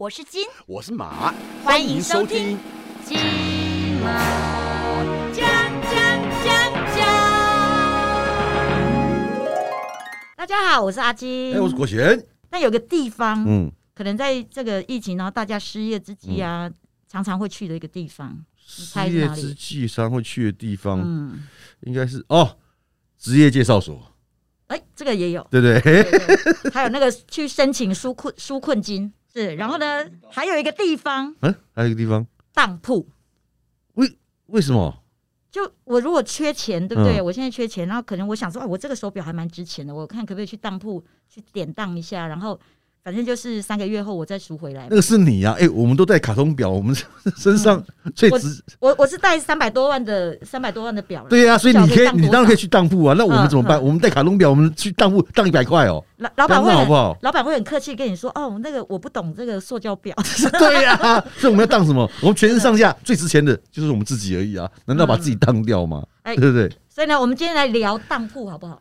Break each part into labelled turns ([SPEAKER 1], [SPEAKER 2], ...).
[SPEAKER 1] 我是金，
[SPEAKER 2] 我是马，
[SPEAKER 1] 欢迎收听。金马。大家好，我是阿金。
[SPEAKER 2] 哎，我是国贤。
[SPEAKER 1] 那有个地方，
[SPEAKER 2] 嗯，
[SPEAKER 1] 可能在这个疫情，然后大家失业之际啊，常常会去的一个地方。
[SPEAKER 2] 失业之际常会去的地方，
[SPEAKER 1] 嗯，
[SPEAKER 2] 应该是哦，职业介绍所，
[SPEAKER 1] 哎，这个也有。
[SPEAKER 2] 对不对
[SPEAKER 1] 还有那个去申请纾困纾困金是，然后呢，还有一个地方
[SPEAKER 2] 嗯，还有一个地方，
[SPEAKER 1] 当铺。
[SPEAKER 2] 为什么？
[SPEAKER 1] 就我如果缺钱，对不对？
[SPEAKER 2] 嗯
[SPEAKER 1] 我现在缺钱，然后可能我想说，啊，我这个手表还蛮值钱的，我看可不可以去当铺去典当一下，然后反正就是三个月后我再赎回来
[SPEAKER 2] 那。个是你啊！哎，我们都带卡通表，我们 身上最
[SPEAKER 1] 我
[SPEAKER 2] 值。
[SPEAKER 1] 我我是带三百多万的三百多万的表。
[SPEAKER 2] 对呀，所以你可以，你当然可以去当铺啊。那我们
[SPEAKER 1] 嗯
[SPEAKER 2] 怎么办？
[SPEAKER 1] 嗯
[SPEAKER 2] 我们带卡通表，我们去当铺当一百块哦，
[SPEAKER 1] 老老板会
[SPEAKER 2] 好不好？
[SPEAKER 1] 老板会很客气跟你说，哦，那个我不懂这个塑胶表。
[SPEAKER 2] 对呀，所以我们要当什么？我们全身上下最值钱的就是我们自己而已啊！难道把自己当掉吗？
[SPEAKER 1] 哎
[SPEAKER 2] 对不对？
[SPEAKER 1] 所以呢，我们今天来聊当铺好不好？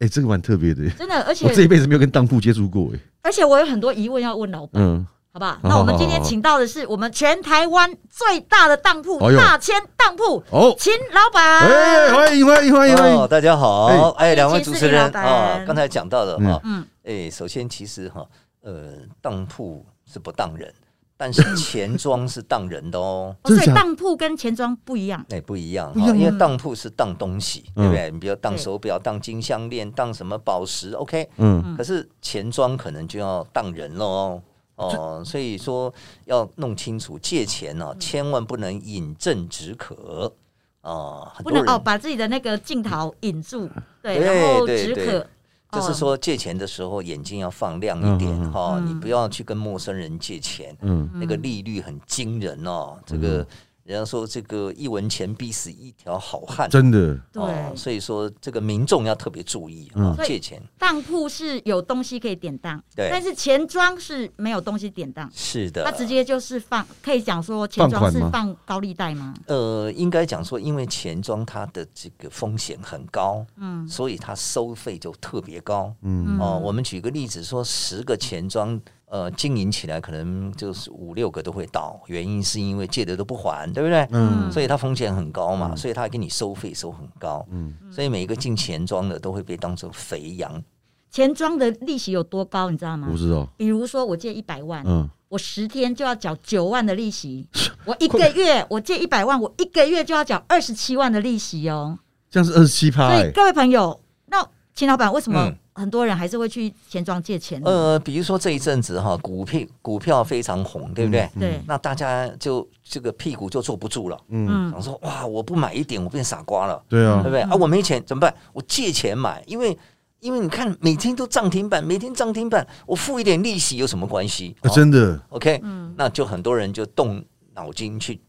[SPEAKER 2] 哎，这个蛮特别的，
[SPEAKER 1] 真的，而且
[SPEAKER 2] 我这一辈子没有跟当铺接触过哎。
[SPEAKER 1] 而且我有很多疑问要问老板，
[SPEAKER 2] 嗯，
[SPEAKER 1] 好不好？那我们今天请到的是我们全台湾最大的当铺大千当铺
[SPEAKER 2] 哦，
[SPEAKER 1] 秦老板。
[SPEAKER 2] 哎，欢迎欢迎欢迎欢
[SPEAKER 3] 哦，
[SPEAKER 2] 迎！
[SPEAKER 3] 大家好，
[SPEAKER 2] 哎
[SPEAKER 3] 哎，两位主持人啊，刚才讲到的哈，
[SPEAKER 1] 嗯，
[SPEAKER 3] 哎，首先其实哈，呃，当铺是不当人，但是钱庄是当人的哦。
[SPEAKER 1] 哦所以当铺跟钱庄不一样。
[SPEAKER 3] 哎，不一样
[SPEAKER 2] 不一样，
[SPEAKER 3] 哈因为当铺是当东西，
[SPEAKER 2] 嗯
[SPEAKER 3] 对不对？你比如当手表、当金项链、当什么宝石，OK。
[SPEAKER 2] 嗯，
[SPEAKER 3] 可是钱庄可能就要当人了哦。哦，所以说要弄清楚借钱呢、千万不能饮鸩止渴哦，很多人
[SPEAKER 1] 不能哦，把自己的那个镜头引住，对，
[SPEAKER 3] 对
[SPEAKER 1] 然后止渴，哦，
[SPEAKER 3] 就是说借钱的时候眼睛要放亮一点哈，
[SPEAKER 1] 嗯。
[SPEAKER 3] 你不要去跟陌生人借钱，
[SPEAKER 2] 嗯，
[SPEAKER 3] 那个利率很惊人哦。这个人家说这个一文钱逼死一条好汉，
[SPEAKER 2] 真的，
[SPEAKER 1] 对。
[SPEAKER 3] 哦，所以说这个民众要特别注意
[SPEAKER 2] 嗯。
[SPEAKER 3] 啊，借钱。
[SPEAKER 1] 当铺是有东西可以典当，
[SPEAKER 3] 对。
[SPEAKER 1] 但是钱庄是没有东西典当，
[SPEAKER 3] 是的。
[SPEAKER 1] 他，直接就是放，可以讲说钱庄是
[SPEAKER 2] 放
[SPEAKER 1] 高利贷吗？
[SPEAKER 3] 呃，应该讲说，因为钱庄它的这个风险很高，
[SPEAKER 1] 嗯。
[SPEAKER 3] 所以它收费就特别高。
[SPEAKER 2] 嗯，
[SPEAKER 3] 哦，我们举个例子说，十个钱庄呃经营起来，可能就是五六个都会倒，原因是因为借的都不还，对不对？
[SPEAKER 2] 嗯
[SPEAKER 3] 所以它风险很高嘛，
[SPEAKER 2] 嗯
[SPEAKER 3] 所以它给你收费收很高，
[SPEAKER 2] 嗯，
[SPEAKER 3] 所以每一个进钱庄的都会被当成肥羊。
[SPEAKER 1] 钱庄的利息有多高，你知道吗
[SPEAKER 2] 不？知道，
[SPEAKER 1] 比如说我借一百万，
[SPEAKER 2] 嗯，
[SPEAKER 1] 我十天就要缴九万的利息，我一个月我借一百万，我一个月就要缴二十七万的利息哦。
[SPEAKER 2] 这样是二十七趴哎，
[SPEAKER 1] 所以各位朋友，那秦老板为什么
[SPEAKER 3] 嗯
[SPEAKER 1] 很多人还是会去钱庄借钱呢？
[SPEAKER 3] 呃，比如说这一阵子哈，股票股票非常红，对不对？
[SPEAKER 2] 嗯
[SPEAKER 1] 对，
[SPEAKER 3] 那大家就这个屁股就坐不住了，
[SPEAKER 2] 嗯，
[SPEAKER 1] 嗯
[SPEAKER 3] 想说哇，我不买一点，我变傻瓜了，
[SPEAKER 2] 对啊
[SPEAKER 3] 对不，对？啊，我没钱怎么办？我借钱买，因为因为你看每天都涨停板，每天涨停板，我付一点利息有什么关系？
[SPEAKER 2] 真的
[SPEAKER 3] ，OK，
[SPEAKER 1] 嗯，
[SPEAKER 3] 那就很多人就动脑筋去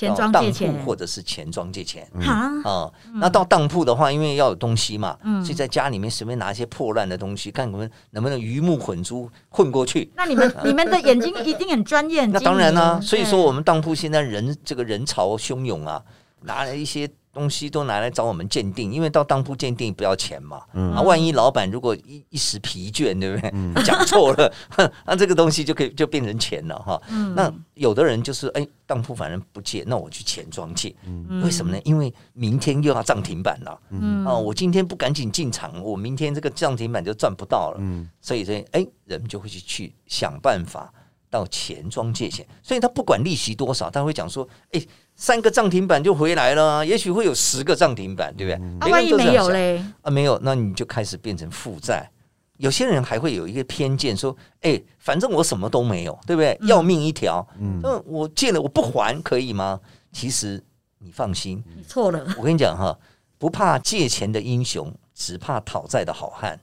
[SPEAKER 3] 当
[SPEAKER 1] 庄借钱
[SPEAKER 3] 铺或者是钱庄借钱。
[SPEAKER 1] 哈，
[SPEAKER 3] 啊、那到当铺的话，因为要有东西嘛，
[SPEAKER 1] 嗯
[SPEAKER 3] 所以在家里面随便拿一些破烂的东西，看我们能不能鱼目混珠混过去。
[SPEAKER 1] 那你们 你们的眼睛一定很专业，
[SPEAKER 3] 那当然啦、
[SPEAKER 1] 哦
[SPEAKER 3] 所以说我们当铺现在人这个人潮汹涌啊，拿了一些东西都拿来找我们鉴定，因为到当铺鉴定不要钱嘛。
[SPEAKER 2] 嗯
[SPEAKER 3] 啊，万一老板如果一一时疲倦，对不对？讲错了，那这个东西就可以就变成钱了哈。
[SPEAKER 1] 嗯
[SPEAKER 3] 那有的人就是哎，当铺反正不借，那我去钱庄借，为什么呢？因为明天又要涨停板了。
[SPEAKER 1] 嗯
[SPEAKER 3] 啊，我今天不赶紧进场，我明天这个涨停板就赚不到了。
[SPEAKER 2] 嗯
[SPEAKER 3] 所以这哎，人们就会去去想办法到钱庄借钱，所以他不管利息多少，他会讲说，哎，三个涨停板就回来了啊，也许会有十个涨停板，对不对？
[SPEAKER 1] 啊，万一没有嘞，
[SPEAKER 3] 啊，没有，那你就开始变成负债。有些人还会有一个偏见，说：“哎、反正我什么都没有，对不对？要命一条，
[SPEAKER 2] 嗯
[SPEAKER 3] 嗯，我借了我不还可以吗？”其实你放心，
[SPEAKER 1] 你错了，
[SPEAKER 3] 我跟你讲哈，不怕借钱的英雄，只怕讨债的好汉。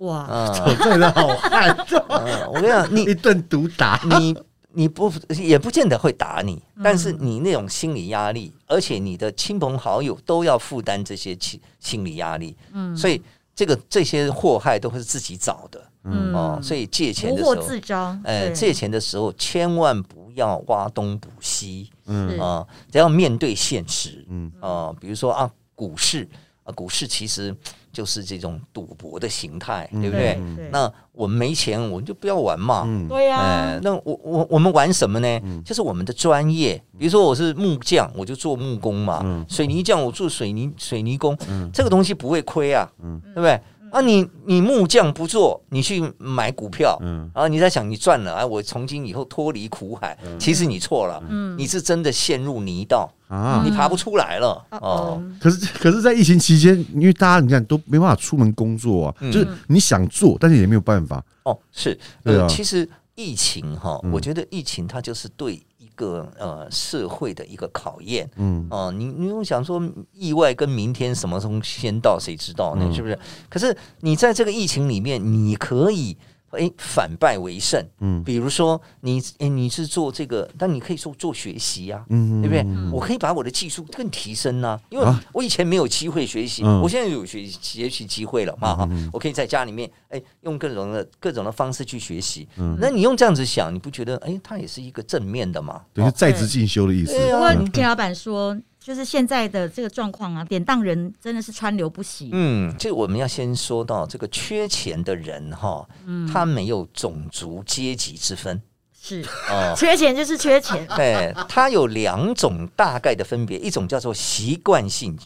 [SPEAKER 1] 哇，
[SPEAKER 3] 啊、
[SPEAKER 2] 我真的好汉，
[SPEAKER 3] 嗯 我跟你讲，你
[SPEAKER 2] 一顿毒打，
[SPEAKER 3] 你你不也不见得会打你，
[SPEAKER 1] 嗯。
[SPEAKER 3] 但是你那种心理压力，而且你的亲朋好友都要负担这些心心理压力，
[SPEAKER 1] 嗯。
[SPEAKER 3] 所以这个这些祸害都是自己找的。
[SPEAKER 1] 嗯。
[SPEAKER 3] 哦。所以借钱
[SPEAKER 1] 不
[SPEAKER 3] 的时候，
[SPEAKER 1] 自招，
[SPEAKER 3] 呃，
[SPEAKER 1] 对。
[SPEAKER 3] 借钱的时候千万不要挖东补西
[SPEAKER 2] 嗯
[SPEAKER 1] 是。
[SPEAKER 3] 啊，只要面对现实
[SPEAKER 2] 嗯。
[SPEAKER 3] 啊，比如说啊，股市。股市其实就是这种赌博的形态，
[SPEAKER 2] 嗯
[SPEAKER 3] 对不对？
[SPEAKER 1] 对
[SPEAKER 3] 那我们没钱，我们就不要玩嘛。
[SPEAKER 2] 嗯
[SPEAKER 1] 对呀、
[SPEAKER 3] 哎，那我我我们玩什么呢？就是我们的专业，比如说我是木匠，我就做木工嘛；
[SPEAKER 2] 嗯
[SPEAKER 3] 水泥匠，我做水泥水泥工，这个东西不会亏啊，对不对？啊你，你木匠不做，你去买股票，
[SPEAKER 2] 嗯。
[SPEAKER 3] 然后你在想你赚了，啊，我从今以后脱离苦海，其实你错了，
[SPEAKER 1] 嗯。
[SPEAKER 3] 你是真的陷入泥道，
[SPEAKER 2] 啊。
[SPEAKER 3] 你爬不出来了
[SPEAKER 1] 哦
[SPEAKER 3] 哦。
[SPEAKER 2] 可是，可是，在疫情期间，因为大家你看都没办法出门工作啊，
[SPEAKER 3] 嗯。
[SPEAKER 2] 就是你想做，但是也没有办法。
[SPEAKER 3] 哦，是，呃，其实疫情哈，
[SPEAKER 2] 嗯。
[SPEAKER 3] 我觉得疫情它就是对一个呃社会的一个考验。
[SPEAKER 2] 嗯
[SPEAKER 3] 哦，你你又想说意外跟明天什么时候先到，谁知道呢？
[SPEAKER 2] 嗯
[SPEAKER 3] 是不是？可是你在这个疫情里面，你可以诶反败为胜。
[SPEAKER 2] 嗯
[SPEAKER 3] 比如说你诶你是做这个，但你可以说做学习呀、
[SPEAKER 2] 嗯，
[SPEAKER 3] 对不对？
[SPEAKER 2] 嗯
[SPEAKER 3] 我可以把我的技术更提升呢、因为
[SPEAKER 2] 啊
[SPEAKER 3] 我以前没有机会学习，
[SPEAKER 2] 嗯
[SPEAKER 3] 我现在有学学习机会了嘛哈、我可以在家里面哎用各种的各种的方式去学习。
[SPEAKER 2] 嗯
[SPEAKER 3] 那你用这样子想，你不觉得哎它也是一个正面的嘛？
[SPEAKER 2] 等于在职进修的意思。
[SPEAKER 3] 对啊
[SPEAKER 1] 不过田老板说，就是现在的这个状况啊，典当人真的是川流不息。
[SPEAKER 3] 嗯，这我们要先说到这个缺钱的人哈，
[SPEAKER 1] 嗯
[SPEAKER 3] 他没有种族阶级之分
[SPEAKER 1] 是
[SPEAKER 3] 哦。
[SPEAKER 1] 缺钱就是缺钱，
[SPEAKER 3] 对，他有两种大概的分别，一种叫做习惯性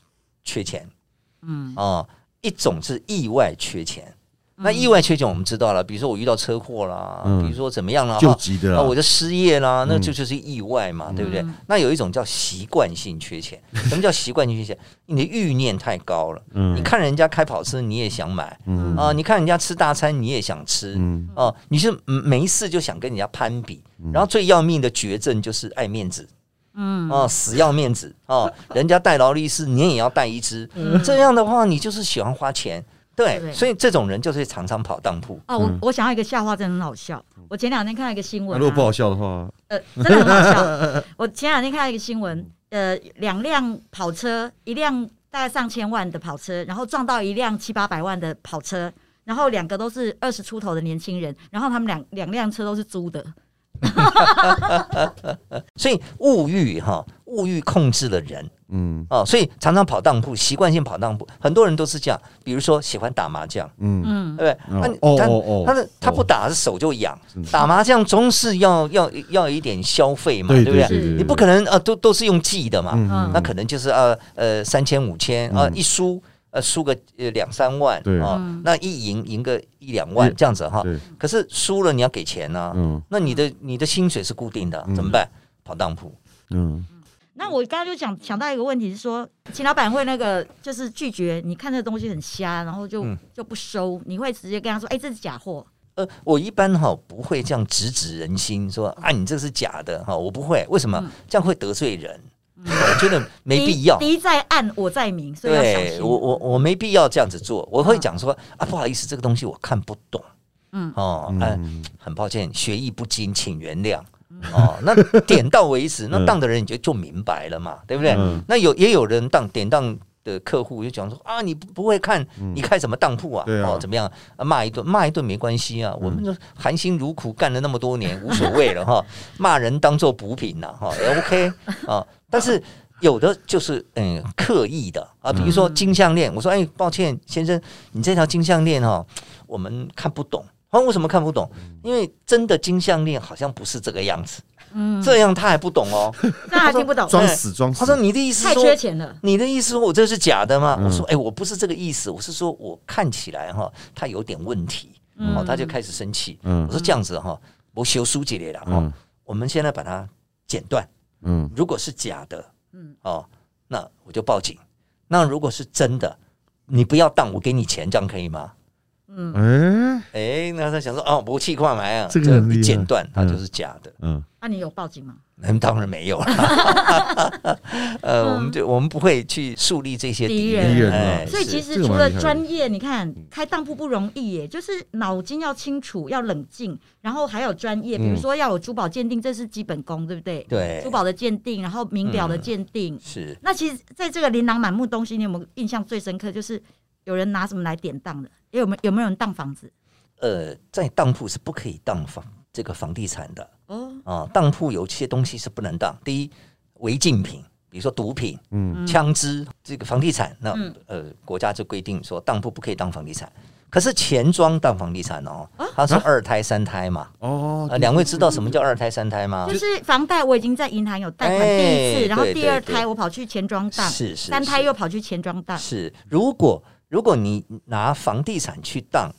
[SPEAKER 3] 缺钱，
[SPEAKER 1] 嗯
[SPEAKER 3] 哦，一种是意外缺钱。那意外缺钱我们知道了，比如说我遇到车祸啦，
[SPEAKER 2] 嗯。
[SPEAKER 3] 比如说怎么样啦，啊，
[SPEAKER 2] 急的。啦
[SPEAKER 3] 我就失业啦，那
[SPEAKER 2] 嗯。
[SPEAKER 3] 这就是意外嘛，对不对？
[SPEAKER 1] 嗯？
[SPEAKER 3] 那有一种叫习惯性缺钱，什么叫习惯性缺钱？你的欲念太高了，
[SPEAKER 2] 嗯。
[SPEAKER 3] 你看人家开跑车你也想买
[SPEAKER 2] 嗯。
[SPEAKER 3] 啊，你看人家吃大餐你也想吃
[SPEAKER 2] 嗯。
[SPEAKER 3] 哦，你是嗯没事就想跟人家攀比，然后最要命的绝症就是爱面子。
[SPEAKER 1] 嗯。
[SPEAKER 3] 哦，死要面子哦，人家戴劳力士，你也要戴一只，这样的话，你就是喜欢花钱，对，
[SPEAKER 1] 对
[SPEAKER 3] 所以这种人就是常常跑当铺。
[SPEAKER 1] 哦，我
[SPEAKER 2] 嗯
[SPEAKER 1] 我想要一个笑话，真的很好笑。我前两天看到一个新闻、啊，
[SPEAKER 2] 如果不好笑的话，
[SPEAKER 1] 呃，真的很好笑。我前两天看到一个新闻，呃，两辆跑车，一辆大概上千万的跑车，然后撞到一辆七八百万的跑车，然后两个都是二十出头的年轻人，然后他们两两辆车都是租的。
[SPEAKER 3] 所以物欲哈，物欲控制了人。
[SPEAKER 2] 嗯。
[SPEAKER 3] 哦，所以常常跑当铺，习惯性跑当铺，很多人都是这样。比如说喜欢打麻将，
[SPEAKER 2] 嗯。
[SPEAKER 1] 嗯。
[SPEAKER 3] 对不对？那你
[SPEAKER 2] 哦
[SPEAKER 3] 他
[SPEAKER 2] 哦哦。
[SPEAKER 3] 他的他不打，手就痒。打麻将总是要要要有一点消费嘛，
[SPEAKER 2] 对
[SPEAKER 3] 对不对？你不可能啊都都是用记的嘛，
[SPEAKER 2] 嗯。
[SPEAKER 3] 那可能就是啊呃三千五千啊，
[SPEAKER 2] 嗯。
[SPEAKER 3] 一输呃输个呃两三万啊
[SPEAKER 1] 嗯，
[SPEAKER 3] 那一赢赢个一两万
[SPEAKER 2] 嗯
[SPEAKER 3] 这样子哈。
[SPEAKER 2] 对，
[SPEAKER 3] 可是输了你要给钱呢，
[SPEAKER 2] 嗯。
[SPEAKER 3] 那你的你的薪水是固定的，
[SPEAKER 2] 嗯。
[SPEAKER 3] 怎么办？跑当铺。
[SPEAKER 2] 嗯。
[SPEAKER 1] 那我刚刚就想想到一个问题是说，秦老板会那个就是拒绝，你看这东西很瞎，然后就、
[SPEAKER 3] 嗯。
[SPEAKER 1] 就不收，你会直接跟他说，哎、这是假货。
[SPEAKER 3] 呃，我一般哈不会这样直指人心，说啊你这是假的哈，我不会，为什么？
[SPEAKER 1] 嗯？
[SPEAKER 3] 这样会得罪人，我觉得没必要。
[SPEAKER 1] 敌敌在暗，我在明，所以要小心。
[SPEAKER 3] 对我我我没必要这样子做，我会讲说啊，不好意思，这个东西我看不懂。
[SPEAKER 1] 嗯
[SPEAKER 3] 哦，哎、
[SPEAKER 2] 嗯
[SPEAKER 3] 很抱歉，学艺不精，请原谅。哦，那点到为止，那当的人你就就明白了嘛，对不对？
[SPEAKER 2] 嗯
[SPEAKER 3] 那有也有人当点当的客户就讲说啊，你不不会看，你开什么当铺啊？哦，怎么样？啊骂一顿，骂一顿没关系啊，我们就含辛茹苦干了那么多年，无所谓了哈。骂人当做补品呐，哈，也 OK 啊。但是有的就是嗯刻意的啊，比如说金项链，我说哎，抱歉先生，你这条金项链哈，我们看不懂。啊，为什么看不懂？因为真的金项链好像不是这个样子，
[SPEAKER 1] 嗯，
[SPEAKER 3] 这样他还不懂哦。
[SPEAKER 1] 那还听不懂，
[SPEAKER 2] 装死装死。
[SPEAKER 3] 他说：“你的意思
[SPEAKER 1] 太
[SPEAKER 3] 说
[SPEAKER 1] 缺钱了。
[SPEAKER 3] 你的意思说我这是假的吗？
[SPEAKER 2] 嗯
[SPEAKER 3] 我说，哎、我不是这个意思，我是说我看起来哈，他有点问题，
[SPEAKER 1] 嗯
[SPEAKER 3] 哦，他就开始生气。
[SPEAKER 2] 嗯
[SPEAKER 3] 我说这样子哈，我修书记来了哈
[SPEAKER 2] 嗯，
[SPEAKER 3] 我们现在把它剪断，
[SPEAKER 2] 嗯
[SPEAKER 3] 如果是假的，
[SPEAKER 1] 嗯
[SPEAKER 3] 哦，那我就报警。那如果是真的，你不要当，我给你钱，这样可以吗？
[SPEAKER 1] 嗯，
[SPEAKER 2] 哎。
[SPEAKER 3] 哎，那他想说，哦，不气化买啊，
[SPEAKER 2] 这个
[SPEAKER 3] 一剪断，它就是假的。
[SPEAKER 2] 嗯。
[SPEAKER 1] 那、你有报警吗？
[SPEAKER 3] 那当然没有了，呃，我们就我们不会去树立这些敌
[SPEAKER 1] 敌人
[SPEAKER 2] 敌人啊。
[SPEAKER 3] 哎
[SPEAKER 1] 所以其实除了专业，你看开当铺不容易耶，就是脑筋要清楚，要冷静，然后还有专业，比如
[SPEAKER 2] 嗯
[SPEAKER 1] 说要有珠宝鉴定，这是基本功，对不对？
[SPEAKER 3] 对。
[SPEAKER 1] 珠宝的鉴定，然后名表的鉴定。
[SPEAKER 3] 是。
[SPEAKER 1] 那其实，在这个琳琅满目东西，你有没有印象最深刻？就是有人拿什么来典当的？有没有有没有人当房子？
[SPEAKER 3] 呃，在当铺是不可以当房这个房地产的
[SPEAKER 1] 哦，
[SPEAKER 3] 啊，当铺有些东西是不能当。第一，违禁品，比如说毒品、
[SPEAKER 2] 嗯
[SPEAKER 3] 枪支，这个房地产，那、
[SPEAKER 1] 嗯
[SPEAKER 3] 呃国家就规定说当铺不可以当房地产。可是钱庄当房地产哦，
[SPEAKER 1] 啊
[SPEAKER 3] 它是二胎三胎嘛。
[SPEAKER 2] 哦
[SPEAKER 3] 呃，两位知道什么叫二胎三胎吗？
[SPEAKER 1] 就是房贷我已经在银行有贷款第一
[SPEAKER 3] 哎
[SPEAKER 1] 次，然后第二胎我跑去钱庄当，
[SPEAKER 3] 是是
[SPEAKER 1] 三胎又跑去钱庄当，
[SPEAKER 3] 是，如果如果你拿房地产去当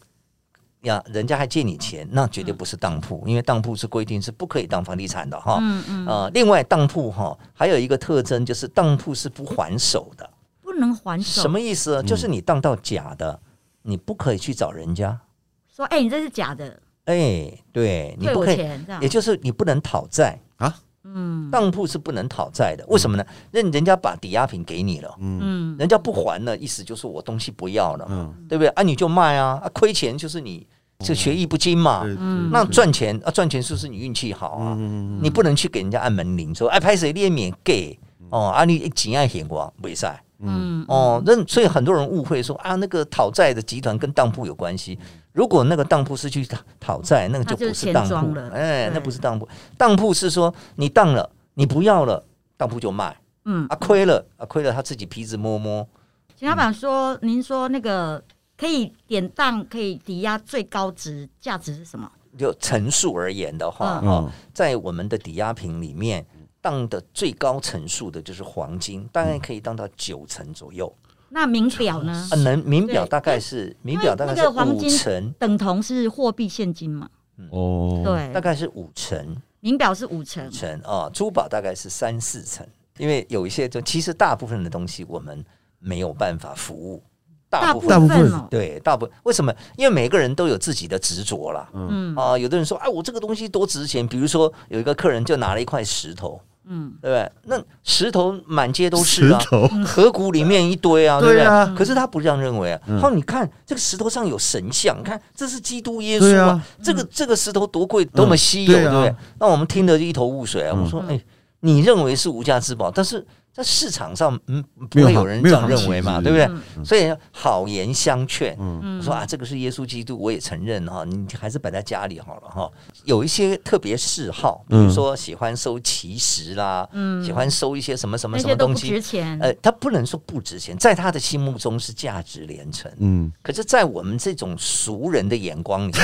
[SPEAKER 3] 呀，人家还借你钱，那绝对不是当铺，因为当铺是规定是不可以当房地产的哈。
[SPEAKER 1] 嗯嗯，
[SPEAKER 3] 呃，另外当铺哈还有一个特征就是当铺是不还手的，
[SPEAKER 1] 不能还手。
[SPEAKER 3] 什么意思？就是你当到假的，你不可以去找人家。
[SPEAKER 1] 说，哎、你这是假的，
[SPEAKER 3] 哎，对你不可以，也。就是你不能讨债。
[SPEAKER 2] 啊，
[SPEAKER 1] 嗯
[SPEAKER 3] 当铺是不能讨债的，为什么呢？那人家把抵押品给你了，
[SPEAKER 2] 嗯
[SPEAKER 1] 嗯，
[SPEAKER 3] 人家不还呢，意思就是我东西不要了，
[SPEAKER 2] 嗯，
[SPEAKER 3] 对不对？啊，你就卖啊，啊，亏钱就是你这学艺不精嘛。
[SPEAKER 1] 嗯
[SPEAKER 3] 那赚钱啊，赚钱是不是你运气好啊？
[SPEAKER 2] 嗯
[SPEAKER 3] 你不能去给人家按门铃说，哎，拍谁列免给哦，啊，你钱爱还我没赛
[SPEAKER 1] 嗯
[SPEAKER 3] 哦。那所以很多人误会说啊，那个讨债的集团跟当铺有关系。如果那个当铺是去讨讨债，那个就不是当铺
[SPEAKER 1] 了
[SPEAKER 3] 哎，
[SPEAKER 1] 对
[SPEAKER 3] 那不是当铺。当铺是说你当了，你不要了，当铺就卖
[SPEAKER 1] 嗯，
[SPEAKER 3] 啊，亏了啊，亏了他自己皮子摸摸。
[SPEAKER 1] 秦老板说，您说那个可以典当，可以抵押最高值价值是什么？
[SPEAKER 3] 就层数而言的话，
[SPEAKER 1] 嗯
[SPEAKER 3] 哈、
[SPEAKER 2] 嗯
[SPEAKER 3] 在我们的抵押品里面，当的最高层数的就是黄金，大概可以当到九成左右。
[SPEAKER 1] 那名表呢？
[SPEAKER 3] 啊，能名表大概是名表大概是
[SPEAKER 1] 黄金
[SPEAKER 3] 五成，
[SPEAKER 1] 等同是货币现金嘛？
[SPEAKER 2] 哦，，
[SPEAKER 1] 对
[SPEAKER 3] 大，概是五成
[SPEAKER 1] 名表是五成
[SPEAKER 3] 五。成啊，珠宝大概是三四成。因为有一些就其实大部分的东西我们没有办法服务，大
[SPEAKER 1] 大部
[SPEAKER 3] 部分
[SPEAKER 2] 大部分
[SPEAKER 1] 哦，
[SPEAKER 3] 对大部分为什么？因为每个人都有自己的执着啦。
[SPEAKER 1] 嗯
[SPEAKER 3] 啊，有的人说，哎，我这个东西多值钱。比如说，有一个客人就拿了一块石头，
[SPEAKER 1] 嗯，
[SPEAKER 3] 对不对？那石头满街都是啊，河谷里面一堆啊，对不对？
[SPEAKER 2] 啊
[SPEAKER 3] 可是他不这样认为啊。
[SPEAKER 2] 嗯
[SPEAKER 3] 他说：“你看这个石头上有神像，你看这是基督耶稣啊这个这个石头多贵，多么稀有，对不对？”那我们听得一头雾水啊。
[SPEAKER 2] 嗯
[SPEAKER 3] 我说：“哎，你认为是无价之宝，但是在市场上，嗯，不会有人这样认为嘛，对不对？
[SPEAKER 1] 嗯
[SPEAKER 3] 所以好言相劝。”
[SPEAKER 2] 嗯
[SPEAKER 3] 说啊，这个是耶稣基督，我也承认哈，你还是摆在家里好了哈。有一些特别嗜好，比如
[SPEAKER 2] 嗯
[SPEAKER 3] 说喜欢收奇石啦，
[SPEAKER 1] 嗯
[SPEAKER 3] 喜欢收一些什么什么什么东西
[SPEAKER 1] 值，钱。
[SPEAKER 3] 呃，他不能说不值钱，在他的心目中是价值连城。
[SPEAKER 2] 嗯，
[SPEAKER 3] 可是，在我们这种俗人的眼光里面，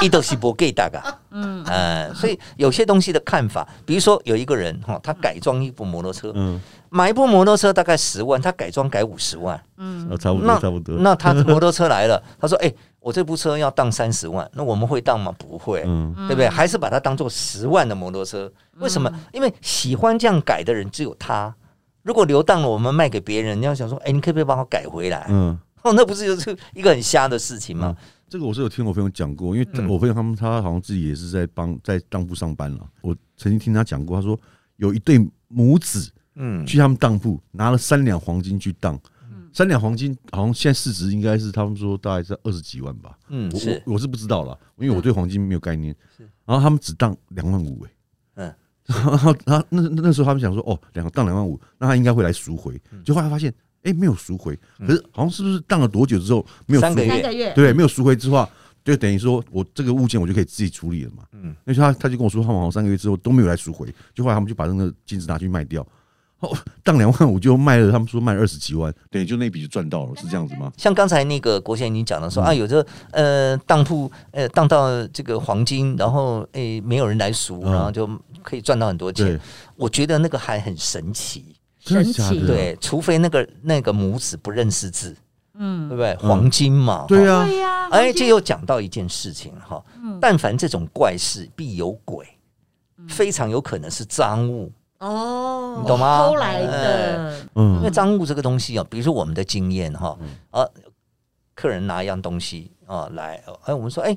[SPEAKER 3] 一都是不给大噶。
[SPEAKER 1] 嗯
[SPEAKER 3] 呃，所以有些东西的看法，比如说有一个人哈，他改装一部摩托车，
[SPEAKER 2] 嗯，
[SPEAKER 3] 买一部摩托车大概十万，他改装改五十万，
[SPEAKER 1] 嗯
[SPEAKER 2] 那，差不
[SPEAKER 3] 那
[SPEAKER 2] 多，差不多，
[SPEAKER 3] 那他 摩托车来了，他说：“哎、我这部车要当三十万，那我们会当吗？不会，
[SPEAKER 2] 嗯，
[SPEAKER 3] 对不对？还是把它当做十万的摩托车？为什么？因为喜欢这样改的人只有他。如果留当了，我们卖给别人，你要想说，哎、你可不可以帮我改回来？
[SPEAKER 2] 嗯。
[SPEAKER 3] 哦，那不是就是一个很瞎的事情吗？
[SPEAKER 2] 这个我是有听我朋友讲过，因为
[SPEAKER 3] 嗯
[SPEAKER 2] 我朋友他们他好像自己也是在帮在当铺上班了。我曾经听他讲过，他说有一对母子
[SPEAKER 3] 嗯，
[SPEAKER 2] 去他们当铺拿了三两黄金去当，三两黄金好像现在市值应该是他们说大概是二十几万吧。
[SPEAKER 3] 嗯，
[SPEAKER 2] 我
[SPEAKER 3] 是，
[SPEAKER 2] 我我是不知道了，因为我对黄金没有概念。然后他们只当两万五，哎，
[SPEAKER 3] 嗯，
[SPEAKER 2] 然后然后那那那时候他们想说，哦，两个当两万五，那他应该会来赎回，
[SPEAKER 3] 嗯。
[SPEAKER 2] 就后来发现，哎，没有赎回，可是好像是不是当了多久之后没有赎回
[SPEAKER 3] 三个月
[SPEAKER 1] 三个月，
[SPEAKER 2] 对，没有赎回之后，就等于说我这个物件我就可以自己处理了嘛。
[SPEAKER 3] 嗯。
[SPEAKER 2] 嗯，那他他就跟我说，他们好像三个月之后都没有来赎回，就后来他们就把那个金子拿去卖掉，哦，当两万五就卖了，他们说卖二十几万，对，就那笔就赚到了，是这样子吗？
[SPEAKER 3] 像刚才那个国贤你讲的说、
[SPEAKER 2] 嗯
[SPEAKER 3] 啊，有的呃当铺呃当到这个黄金，然后诶、没有人来赎，
[SPEAKER 2] 嗯
[SPEAKER 3] 然后就可以赚到很多钱
[SPEAKER 2] 对。，
[SPEAKER 3] 我觉得那个还很神奇。
[SPEAKER 1] 神奇
[SPEAKER 3] 对，除非那个那个母子不认识字，嗯对
[SPEAKER 1] 嗯，
[SPEAKER 3] 不对？黄金嘛，哈。
[SPEAKER 2] 对呀，
[SPEAKER 1] 对呀，
[SPEAKER 3] 哎，这又讲到一件事情哈，
[SPEAKER 1] 嗯
[SPEAKER 3] 但凡这种怪事必有鬼，非常有可能是赃物。
[SPEAKER 1] 哦，
[SPEAKER 3] 你懂吗？
[SPEAKER 1] 偷来的，
[SPEAKER 2] 嗯。
[SPEAKER 3] 因为赃物这个东西啊，比如说我们的经验哈，啊，客人拿一样东西啊来，哎，我们说，哎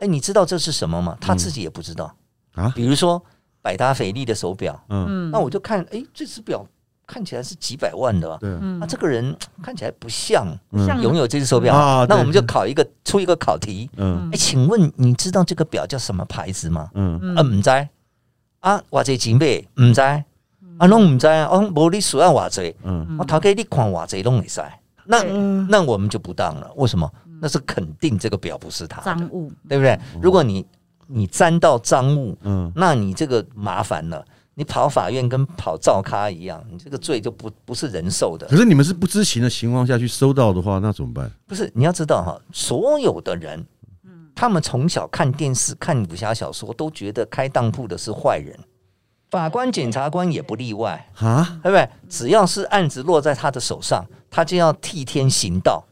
[SPEAKER 3] 哎，你知道这是什么吗？他自己也不知道。
[SPEAKER 2] 啊？
[SPEAKER 3] 比如说百达翡丽的手表，
[SPEAKER 2] 嗯，
[SPEAKER 1] 嗯，
[SPEAKER 3] 那我就看，哎，这只表看起来是几百万的吧，
[SPEAKER 2] 对，
[SPEAKER 1] 嗯。
[SPEAKER 3] 那这个人 看起来不像
[SPEAKER 1] 像。
[SPEAKER 3] 拥有这只手表，
[SPEAKER 2] 啊
[SPEAKER 3] 那我们就考一个出一个考题，
[SPEAKER 2] 嗯。
[SPEAKER 3] 哎，请问你知道这个表叫什么牌子吗？
[SPEAKER 2] 嗯。
[SPEAKER 1] 嗯。
[SPEAKER 3] 啊，唔知。啊，偌济钱买唔知，啊，拢唔知啊，哦，无你需要偌济，
[SPEAKER 2] 嗯
[SPEAKER 3] 我头家你看偌济拢会使，那
[SPEAKER 1] 对
[SPEAKER 3] 那我们就不当了，为什么？那是肯定这个表不是他，
[SPEAKER 1] 赃物，
[SPEAKER 3] 对不对？如果你你沾到赃物，
[SPEAKER 2] 嗯
[SPEAKER 3] 那你这个麻烦了。你跑法院跟跑照咖一样，你这个罪就不不是人受的。
[SPEAKER 2] 可是你们是不知情的情况下去收到的话，那怎么办？
[SPEAKER 3] 不是，你要知道哈，所有的人，他们从小看电视、看武侠小说，都觉得开当铺的是坏人，法官、检察官也不例外，
[SPEAKER 2] 啊？
[SPEAKER 3] 对不对？只要是案子落在他的手上，他就要替天行道，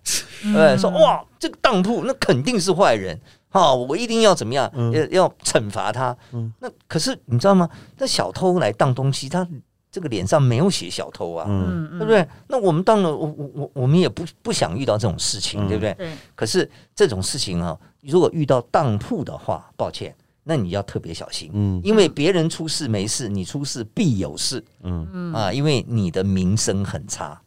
[SPEAKER 3] 对不对？说哇，这个当铺那肯定是坏人。哈、我一定要怎么样？要要惩罚他。那可是你知道吗？那小偷来当东西，他这个脸上没有写小偷啊，
[SPEAKER 2] 嗯
[SPEAKER 1] 嗯
[SPEAKER 3] 对不对？那我们当然，我我我我们也不不想遇到这种事情，
[SPEAKER 2] 嗯
[SPEAKER 3] 对不对？
[SPEAKER 1] 对，
[SPEAKER 3] 可是这种事情啊，如果遇到当铺的话，抱歉，那你要特别小心，
[SPEAKER 2] 嗯。
[SPEAKER 3] 因为别人出事没事，你出事必有事。
[SPEAKER 2] 嗯，
[SPEAKER 3] 啊，因为你的名声很差。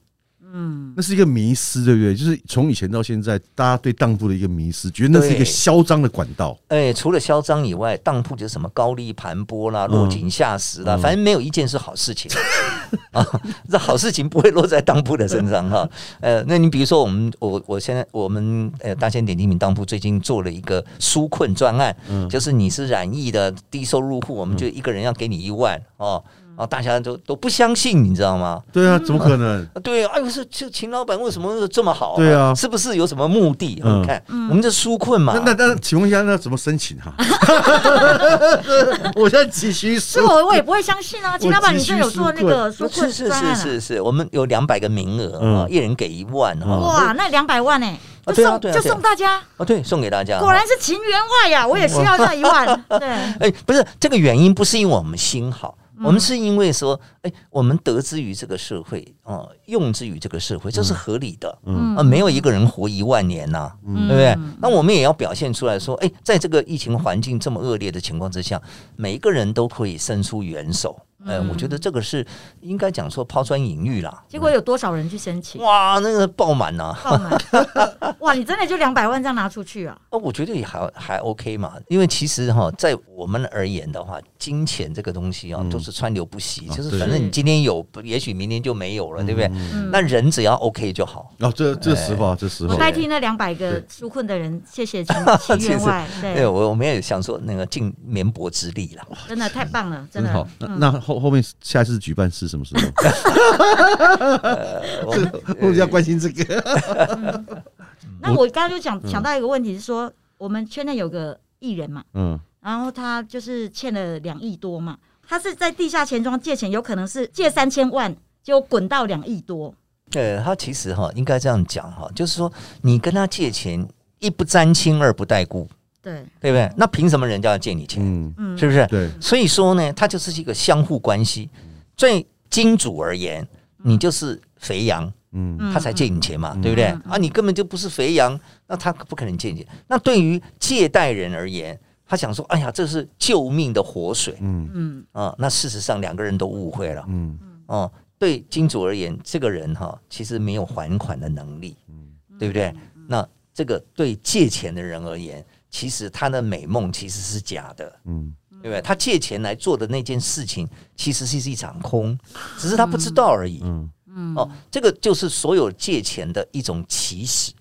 [SPEAKER 1] 嗯，
[SPEAKER 2] 那是一个迷失，对不对？就是从以前到现在，大家对当铺的一个迷失，觉得那是一个嚣张的管道。
[SPEAKER 3] 哎，除了嚣张以外，当铺就是什么高利盘剥啦、
[SPEAKER 2] 嗯
[SPEAKER 3] 落井下石啦，
[SPEAKER 2] 嗯
[SPEAKER 3] 反正没有一件是好事情 啊。这好事情不会落在当铺的身上哈。呃，那你比如说我们，我我现在我们呃大仙点金名当铺最近做了一个纾困专案，
[SPEAKER 2] 嗯
[SPEAKER 3] 就是你是染疫的低收入户，我们就一个人要给你一万哦。然后大家都都不相信，你知道吗？
[SPEAKER 2] 对啊，怎么可能？
[SPEAKER 3] 啊对，哎呦，是这秦老板为什么这么好、
[SPEAKER 2] 对啊
[SPEAKER 3] 是不是有什么目的？
[SPEAKER 2] 嗯
[SPEAKER 3] 你看，我们这纾困嘛，
[SPEAKER 2] 那那那，请问一下，那怎么申请哈？我现在急需
[SPEAKER 1] 是我我也不会相信啊。秦老板，你是有做那个纾困
[SPEAKER 3] 是是？是是是，我们有两百个名额
[SPEAKER 2] 嗯
[SPEAKER 3] 啊，一人给一万
[SPEAKER 2] 嗯
[SPEAKER 3] 哈。
[SPEAKER 1] 哇，那两百万呢？
[SPEAKER 3] 啊
[SPEAKER 1] 就送就送大家，
[SPEAKER 3] 哦，对，送给大家。
[SPEAKER 1] 果然是情员外呀！我也需要那一万。对，
[SPEAKER 3] 哎，不是这个原因，不是因为我们心好，
[SPEAKER 1] 嗯
[SPEAKER 3] 我们是因为说，哎，我们得之于这个社会啊，用之于这个社会，这是合理的。
[SPEAKER 2] 嗯
[SPEAKER 3] 啊，没有一个人活一万年呐、对不对？那我们也要表现出来说，哎，在这个疫情环境这么恶劣的情况之下，每一个人都可以伸出援手。呃，我觉得这个是应该讲说抛砖引玉啦。
[SPEAKER 1] 结果有多少人去申请？
[SPEAKER 3] 哇，那个爆满呐、啊！
[SPEAKER 1] 爆满！哇，你真的就两百万这样拿出去啊？
[SPEAKER 3] 哦，我觉得也还还 OK 嘛，因为其实哈，在我们而言的话，金钱这个东西啊，都是川流不息，就是反正你今天有，也许明天就没有了，对不对？
[SPEAKER 1] 嗯
[SPEAKER 3] 那人只要 OK 就好。
[SPEAKER 2] 哦，这这实话，这实话。
[SPEAKER 1] 我代替那两百个纾困的人，谢谢 秦秦员外。
[SPEAKER 3] 对，我我们也想说那个尽绵薄之力啦。
[SPEAKER 1] 真的太棒了，真的
[SPEAKER 2] 真好。。那那后后面下一次举办是什么时候？
[SPEAKER 3] 我
[SPEAKER 2] 比较关心这个。
[SPEAKER 1] 那我刚刚就讲想到一个问题是说，我们圈内有个艺人嘛，
[SPEAKER 2] 嗯
[SPEAKER 1] 然后他就是欠了两亿多嘛，他是在地下钱庄借钱，有可能是借三千万，结果滚到两亿多。
[SPEAKER 3] 对他其实哈，应该这样讲哈，就是说你跟他借钱，一不沾亲，二不带故，
[SPEAKER 1] 对，
[SPEAKER 3] 对不对？那凭什么人家要借你钱？
[SPEAKER 2] 嗯，
[SPEAKER 1] 嗯，
[SPEAKER 3] 是不是？
[SPEAKER 2] 对，
[SPEAKER 3] 所以说呢，它就是一个相互关系。对金主而言，你就是肥羊，
[SPEAKER 2] 嗯
[SPEAKER 1] 嗯
[SPEAKER 3] 他才借你钱嘛，对不对？
[SPEAKER 1] 嗯
[SPEAKER 3] 啊，你根本就不是肥羊，那他不可能借你钱。那对于借贷人而言，他想说，哎呀，这是救命的活水
[SPEAKER 2] 嗯
[SPEAKER 1] 嗯
[SPEAKER 3] 啊。那事实上两个人都误会了
[SPEAKER 2] 嗯
[SPEAKER 3] 哦。对金主而言，这个人哈、其实没有还款的能力，对不对？那这个对借钱的人而言，其实他的美梦其实是假的。
[SPEAKER 2] 嗯
[SPEAKER 3] 对不对？他借钱来做的那件事情，其实是一场空，只是他不知道而已。
[SPEAKER 2] 嗯
[SPEAKER 1] 嗯
[SPEAKER 3] 哦，这个就是所有借钱的一种起始。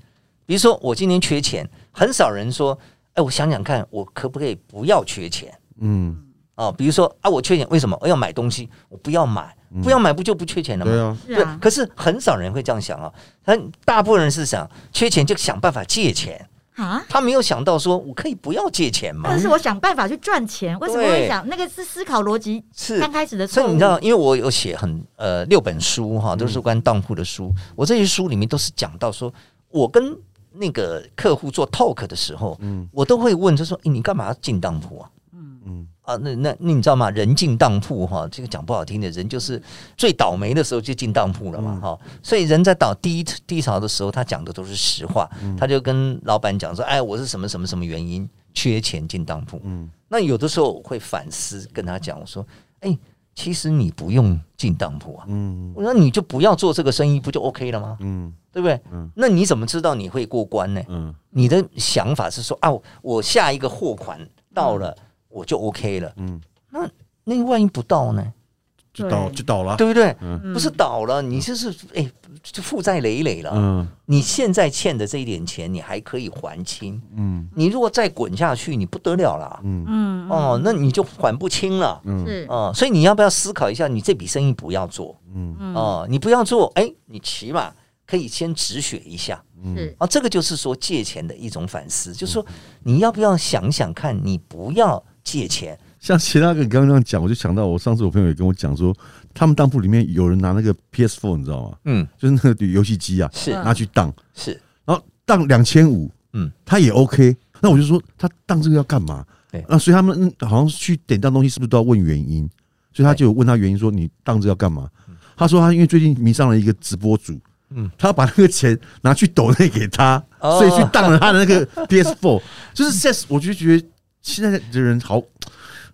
[SPEAKER 3] 比如说，我今天缺钱，很少人说：“哎，我想想看，我可不可以不要缺钱
[SPEAKER 2] 嗯，？”
[SPEAKER 3] 哦，比如说啊，我缺钱，为什么？我要买东西，我不要买，不要买，不就不缺钱了吗？
[SPEAKER 2] 对啊，
[SPEAKER 3] 对
[SPEAKER 1] 是啊，
[SPEAKER 3] 可是很少人会这样想啊，他大部分人是想缺钱就想办法借钱，
[SPEAKER 1] 啊。
[SPEAKER 3] 他没有想到说我可以不要借钱嘛
[SPEAKER 1] 但。是我想办法去赚钱，为什么会想那个是思考逻辑
[SPEAKER 3] 是
[SPEAKER 1] 刚开始的错误？
[SPEAKER 3] 所以你知道，因为我有写很呃六本书哈，都是关当铺的书。我这些书里面都是讲到说，我跟那个客户做 talk 的时候，
[SPEAKER 2] 嗯
[SPEAKER 3] 我都会问，就说、诶你干嘛要进当铺啊？
[SPEAKER 2] 嗯嗯
[SPEAKER 3] 啊，那那那你知道吗？人进当铺哈，这个讲不好听的，人就是最倒霉的时候就进当铺了嘛哈。所以人在倒低低潮的时候，他讲的都是实话，他就跟老板讲说：“哎，我是什么什么什么原因缺钱进当铺。”
[SPEAKER 2] 嗯
[SPEAKER 3] 那有的时候我会反思，跟他讲，我说：“哎，其实你不用进当铺啊，
[SPEAKER 2] 嗯
[SPEAKER 3] 我说你就不要做这个生意，不就 OK 了吗？
[SPEAKER 2] 嗯
[SPEAKER 3] 对不对？
[SPEAKER 2] 嗯
[SPEAKER 3] 那你怎么知道你会过关呢？
[SPEAKER 2] 嗯
[SPEAKER 3] 你的想法是说啊，我下一个货款到了，我就 OK 了。
[SPEAKER 2] 嗯，
[SPEAKER 3] 那那万一不到呢？
[SPEAKER 2] 就倒就倒了。
[SPEAKER 3] 对不对？
[SPEAKER 2] 嗯
[SPEAKER 3] 不是倒了，你就是哎，就负债累累了。
[SPEAKER 2] 嗯
[SPEAKER 3] 你现在欠的这一点钱，你还可以还清。
[SPEAKER 2] 嗯
[SPEAKER 3] 你如果再滚下去，你不得了了。
[SPEAKER 2] 嗯
[SPEAKER 1] 嗯，
[SPEAKER 3] 哦，那你就还不清了。
[SPEAKER 2] 嗯
[SPEAKER 1] 是，
[SPEAKER 3] 哦，所以你要不要思考一下，你这笔生意不要做
[SPEAKER 2] 嗯
[SPEAKER 1] 嗯，
[SPEAKER 3] 哦，你不要做，哎，你起码可以先止血一下
[SPEAKER 1] 嗯，
[SPEAKER 3] 啊。这个就是说借钱的一种反思，就是说你要不要想想看，你不要借钱。
[SPEAKER 2] 像其他个你刚刚讲，我就想到我上次我朋友也跟我讲说，他们当铺里面有人拿那个 PS Four，你知道吗？
[SPEAKER 3] 嗯，
[SPEAKER 2] 就是那个游戏机啊，
[SPEAKER 3] 是
[SPEAKER 1] 嗯
[SPEAKER 2] 拿去当，
[SPEAKER 3] 是，
[SPEAKER 2] 然后当两千五，
[SPEAKER 3] 嗯，
[SPEAKER 2] 他也 OK。那我就说他当这个要干嘛？
[SPEAKER 3] 对
[SPEAKER 2] 那所以他们嗯好像去典当东西是不是都要问原因？所以他就有问他原因，说你当这要干嘛？他说他因为最近迷上了一个直播主，
[SPEAKER 3] 嗯，
[SPEAKER 2] 他把那个钱拿去抖内给他，
[SPEAKER 3] 哦
[SPEAKER 2] 所以去当了他的那个 PS Four。就是现在，我就觉得现在的人好，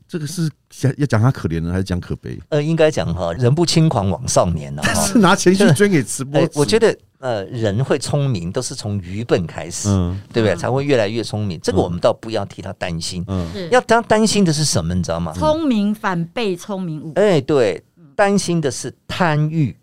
[SPEAKER 2] 这个是想要讲他可怜呢，还是讲可悲？
[SPEAKER 3] 呃，应该讲哈，人不轻狂枉少年呐、哈。
[SPEAKER 2] 是拿钱去捐给直播。
[SPEAKER 3] 我觉得呃，人会聪明都是从愚笨开始，
[SPEAKER 2] 嗯
[SPEAKER 3] 对不对？才会越来越聪明。这个我们倒不要替他担心，
[SPEAKER 2] 嗯
[SPEAKER 3] 要他担心的是什么？你知道吗？
[SPEAKER 1] 聪明反被聪明误。
[SPEAKER 3] 哎，对，担心的是贪欲。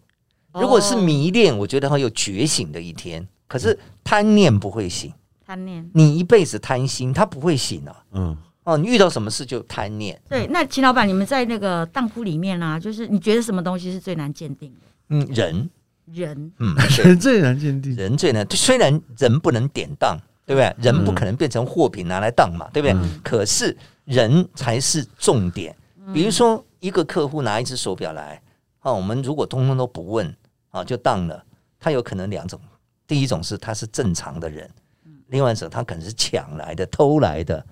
[SPEAKER 3] 如果是
[SPEAKER 1] 哦
[SPEAKER 3] 迷恋，我觉得会有觉醒的一天。可是贪念不会醒，
[SPEAKER 1] 贪念，
[SPEAKER 3] 你一辈子贪心，他不会醒啊。
[SPEAKER 2] 嗯，
[SPEAKER 3] 哦，你遇到什么事就贪念。
[SPEAKER 1] 对，那秦老板，你们在那个当铺里面啊，就是你觉得什么东西是最难鉴定的？
[SPEAKER 3] 嗯，人，
[SPEAKER 1] 人，
[SPEAKER 3] 嗯，对
[SPEAKER 2] 人最难鉴定。
[SPEAKER 3] 人最难。虽然人不能典当，对不对？人不可能变成货品拿来当嘛，对不对？
[SPEAKER 2] 嗯
[SPEAKER 3] 可是人才是重点。比如说，一个客户拿一只手表来，啊，我们如果通通都不问啊，就当了，他有可能两种：第一种是他是正常的人，另外一种他可能是抢来的、偷来的、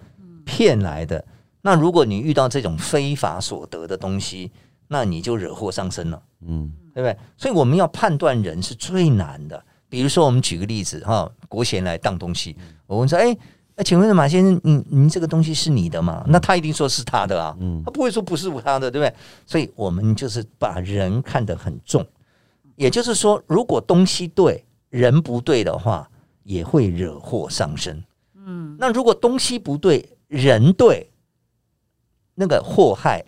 [SPEAKER 3] 骗来的。那如果你遇到这种非法所得的东西，那你就惹祸上身了。
[SPEAKER 2] 嗯
[SPEAKER 3] 对不对？所以我们要判断人是最难的。比如说，我们举个例子哈，国贤来当东西，我问说，哎，那请问马先生，你您这个东西是你的吗？那他一定说是他的啊，他不会说不是他的，对不对？所以我们就是把人看得很重，也就是说，如果东西对，人不对的话，也会惹祸上身。
[SPEAKER 1] 嗯，
[SPEAKER 3] 那如果东西不对，人对，那个祸害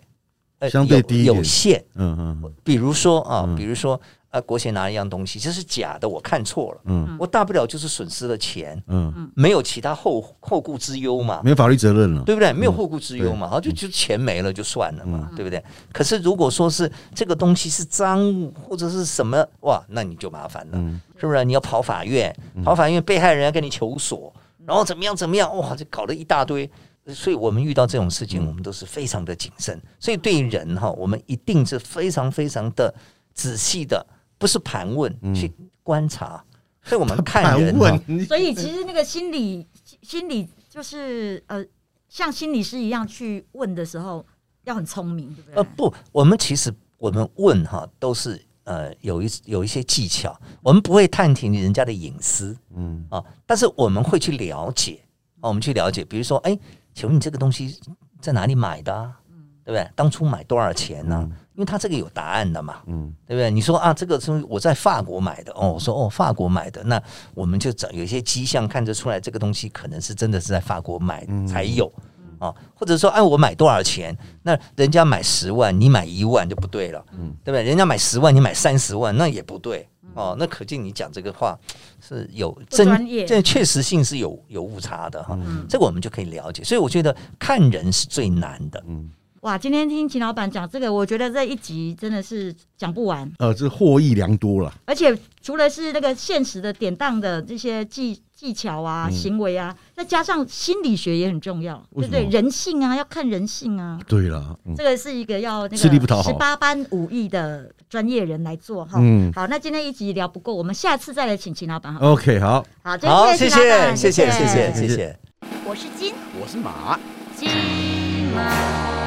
[SPEAKER 3] 呃
[SPEAKER 2] 相对
[SPEAKER 3] 有限。
[SPEAKER 2] 嗯嗯
[SPEAKER 3] 比如说啊，
[SPEAKER 2] 嗯
[SPEAKER 3] 比如说啊，国贤拿了一样东西，这是假的，我看错了，
[SPEAKER 2] 嗯
[SPEAKER 3] 我大不了就是损失了钱，
[SPEAKER 2] 嗯，
[SPEAKER 3] 没有其他后后顾之忧嘛，
[SPEAKER 2] 没有法律责任了。
[SPEAKER 3] 对不对？没有后顾之忧嘛，好就就钱没了就算了嘛，对不对？可是如果说是这个东西是赃物或者是什么，哇，那你就麻烦了，
[SPEAKER 2] 嗯
[SPEAKER 3] 是不是？你要跑法院，跑法院，被害人要跟你求索，然后怎么样怎么样，哇，就搞了一大堆。所以我们遇到这种事情，我们都是非常的谨慎。所以对于人哈，我们一定是非常非常的仔细的，不是盘问，去观察。所以我们看人
[SPEAKER 1] 所以其实那个心理心理就是呃，像心理师一样去问的时候，要很聪明，对不对？
[SPEAKER 3] 呃，不，我们其实我们问哈都是呃有一有一些技巧，我们不会探听人家的隐私
[SPEAKER 2] 嗯
[SPEAKER 3] 啊，但是我们会去了解啊，我们去了解，比如说，哎，请问你这个东西在哪里买的、啊？对不对？当初买多少钱呢、因为他这个有答案的嘛，
[SPEAKER 2] 嗯
[SPEAKER 3] 对不对？你说啊，这个是我在法国买的哦，我说哦，法国买的，那我们就找有一些迹象看得出来，这个东西可能是真的是在法国买才有。啊，或者说，哎，我买多少钱？那人家买十万，你买一万就不对了，
[SPEAKER 2] 嗯
[SPEAKER 3] 对不对？人家买十万，你买三十万，那也不对哦。那可见你讲这个话是有真
[SPEAKER 1] 专业
[SPEAKER 3] 这确实性是有有误差的哈。
[SPEAKER 1] 嗯
[SPEAKER 3] 这个我们就可以了解。所以我觉得看人是最难的。
[SPEAKER 2] 嗯，
[SPEAKER 1] 哇，今天听秦老板讲这个，我觉得这一集真的是讲不完。
[SPEAKER 2] 呃，这获益良多了。
[SPEAKER 1] 而且除了是那个现实的典当的这些技技巧啊、
[SPEAKER 2] 嗯
[SPEAKER 1] 行为啊，再加上心理学也很重要，对不对？
[SPEAKER 2] 么
[SPEAKER 1] 人性啊，要看人性啊。
[SPEAKER 2] 对了，嗯
[SPEAKER 1] 这个是一个要那
[SPEAKER 2] 吃力不讨好
[SPEAKER 1] 个十八般武艺的专业人来做哈。
[SPEAKER 2] 嗯
[SPEAKER 1] 好，那今天一集聊不够，我们下次再来请秦老板好。
[SPEAKER 2] ，OK，好，
[SPEAKER 1] 好，今天
[SPEAKER 3] 好，谢
[SPEAKER 1] 秦老
[SPEAKER 3] 谢，谢谢，谢谢，
[SPEAKER 2] 谢谢
[SPEAKER 3] 谢谢。
[SPEAKER 1] 我是金
[SPEAKER 2] 我是马。
[SPEAKER 1] 金马